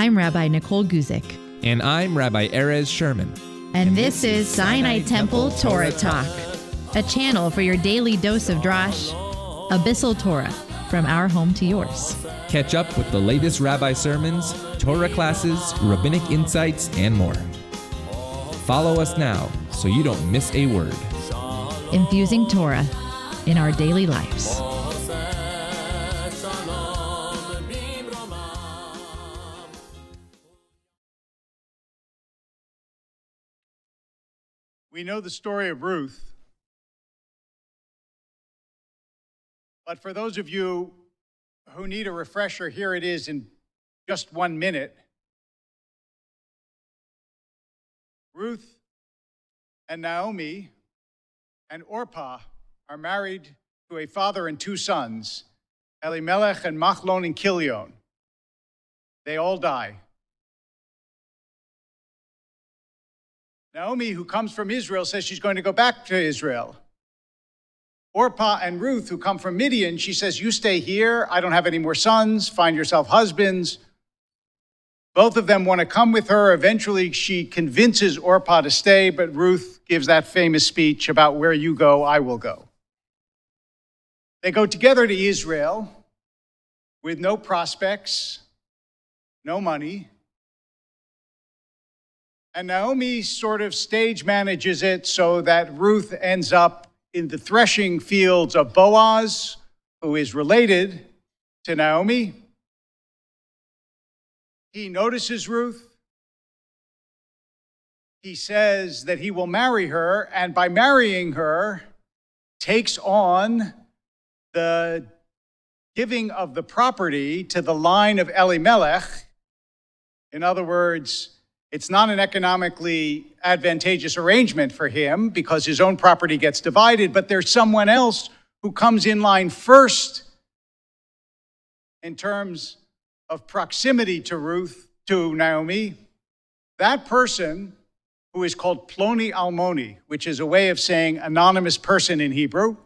I'm Rabbi Nicole Guzik. And I'm Rabbi Erez Sherman. And this is Sinai Temple Torah Talk, a channel for your daily dose of Drash, a bissel Torah, from our home to yours. Catch up with the latest rabbi sermons, Torah classes, rabbinic insights, and more. Follow us now so you don't miss a word. Infusing Torah in our daily lives. We know the story of Ruth. But for those of you who need a refresher, here it is in just one minute. Ruth and Naomi and Orpah are married to a father and two sons, Elimelech and Machlon and Kilion. They all die. Naomi, who comes from Israel, says she's going to go back to Israel. Orpah and Ruth, who come from Midian, she says, You stay here. I don't have any more sons. Find yourself husbands. Both of them want to come with her. Eventually, she convinces Orpah to stay, but Ruth gives that famous speech about where you go, I will go. They go together to Israel with no prospects, no money, and Naomi sort of stage manages it so that Ruth ends up in the threshing fields of Boaz, who is related to Naomi. He notices Ruth. He says that he will marry her, and by marrying her, takes on the giving of the property to the line of Elimelech. In other words, it's not an economically advantageous arrangement for him because his own property gets divided, but there's someone else who comes in line first in terms of proximity to Ruth, to Naomi. That person, who is called Ploni Almoni, which is a way of saying anonymous person in Hebrew,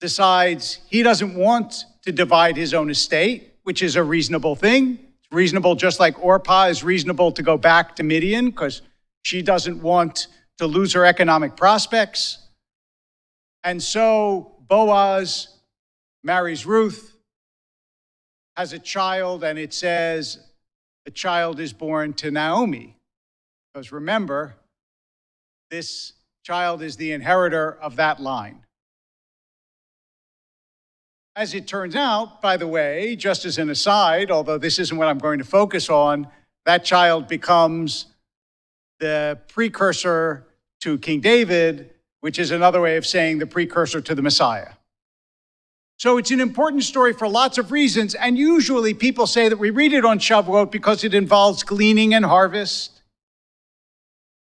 decides he doesn't want to divide his own estate, which is a reasonable thing reasonable, just like Orpah is reasonable to go back to Midian because she doesn't want to lose her economic prospects. And so Boaz marries Ruth, has a child, and it says the child is born to Naomi. Because remember, this child is the inheritor of that line. As it turns out, by the way, just as an aside, although this isn't what I'm going to focus on, that child becomes the precursor to King David, which is another way of saying the precursor to the Messiah. So it's an important story for lots of reasons, and usually people say that we read it on Shavuot because it involves gleaning and harvest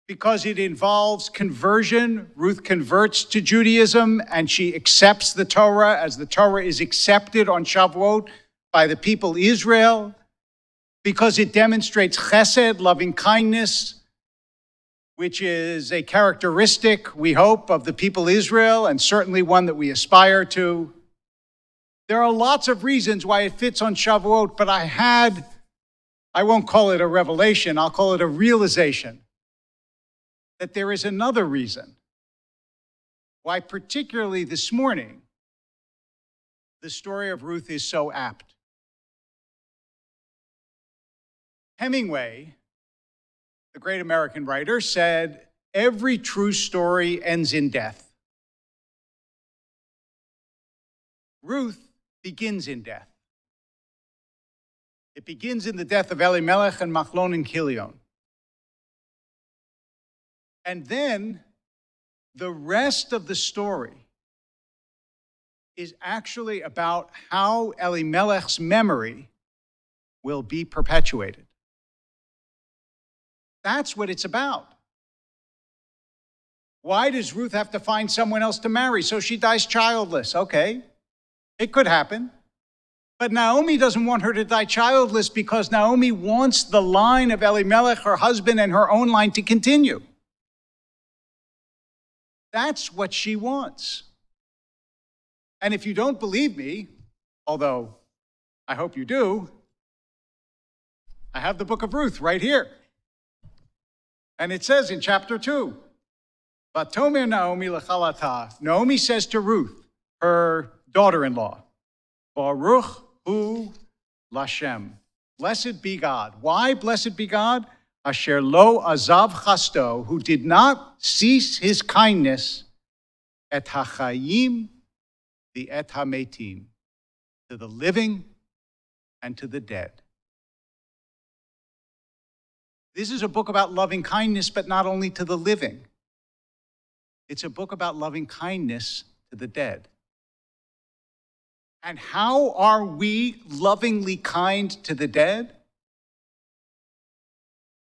because it involves conversion. Ruth converts to Judaism and she accepts the Torah as the Torah is accepted on Shavuot by the people Israel. Because it demonstrates chesed, loving kindness, which is a characteristic, we hope, of the people Israel and certainly one that we aspire to. There are lots of reasons why it fits on Shavuot, but I had, I won't call it a revelation, I'll call it a realization that there is another reason why, particularly this morning, the story of Ruth is so apt. Hemingway, the great American writer, said, Every true story ends in death. Ruth begins in death. It begins in the death of Elimelech and Machlon and Kilion. And then the rest of the story is actually about how Elimelech's memory will be perpetuated. That's what it's about. Why does Ruth have to find someone else to marry? So she dies childless. Okay, it could happen. But Naomi doesn't want her to die childless because Naomi wants the line of Elimelech, her husband, and her own line to continue. That's what she wants. And if you don't believe me, although I hope you do, I have the book of Ruth right here. And it says in chapter 2, Vatomer Naomi lechalata. Naomi says to Ruth, her daughter-in-law, Baruch hu Lashem. Blessed be God. Why blessed be God? Asher lo azav chasdo, who did not cease his kindness et hachayim the et hametim, to the living and to the dead. This is a book about loving kindness, but not only to the living. It's a book about loving kindness to the dead. And how are we lovingly kind to the dead?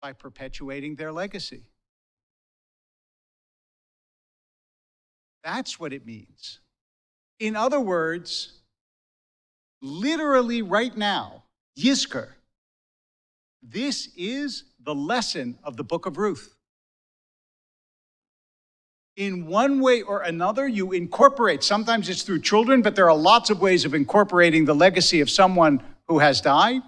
By perpetuating their legacy. That's what it means. In other words, literally right now, Yizkor, this is the lesson of the book of Ruth. In one way or another, you incorporate, sometimes it's through children, but there are lots of ways of incorporating the legacy of someone who has died.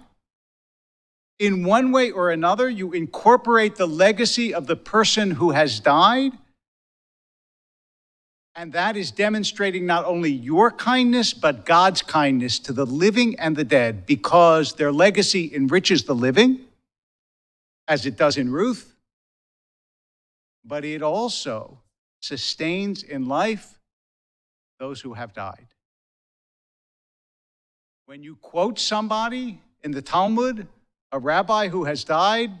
In one way or another, you incorporate the legacy of the person who has died and that is demonstrating not only your kindness, but God's kindness to the living and the dead, because their legacy enriches the living, as it does in Ruth, but it also sustains in life those who have died. When you quote somebody in the Talmud, a rabbi who has died,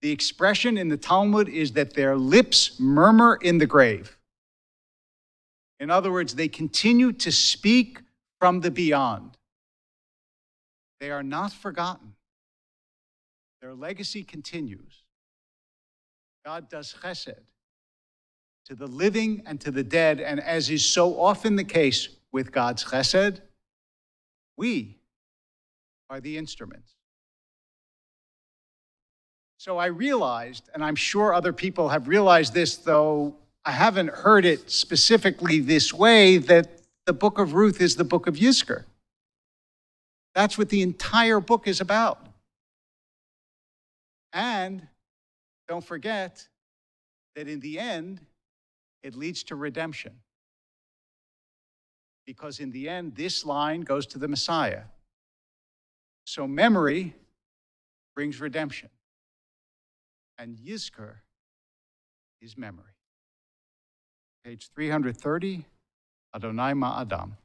the expression in the Talmud is that their lips murmur in the grave. In other words, they continue to speak from the beyond. They are not forgotten. Their legacy continues. God does chesed to the living and to the dead, and as is so often the case with God's chesed, we are the instruments. So I realized, and I'm sure other people have realized this, though I haven't heard it specifically this way that the book of Ruth is the book of Yizkor. That's what the entire book is about. And don't forget that in the end, it leads to redemption. Because in the end, this line goes to the Messiah. So memory brings redemption. And Yizkor is memory page 330, Adonai Ma'adam.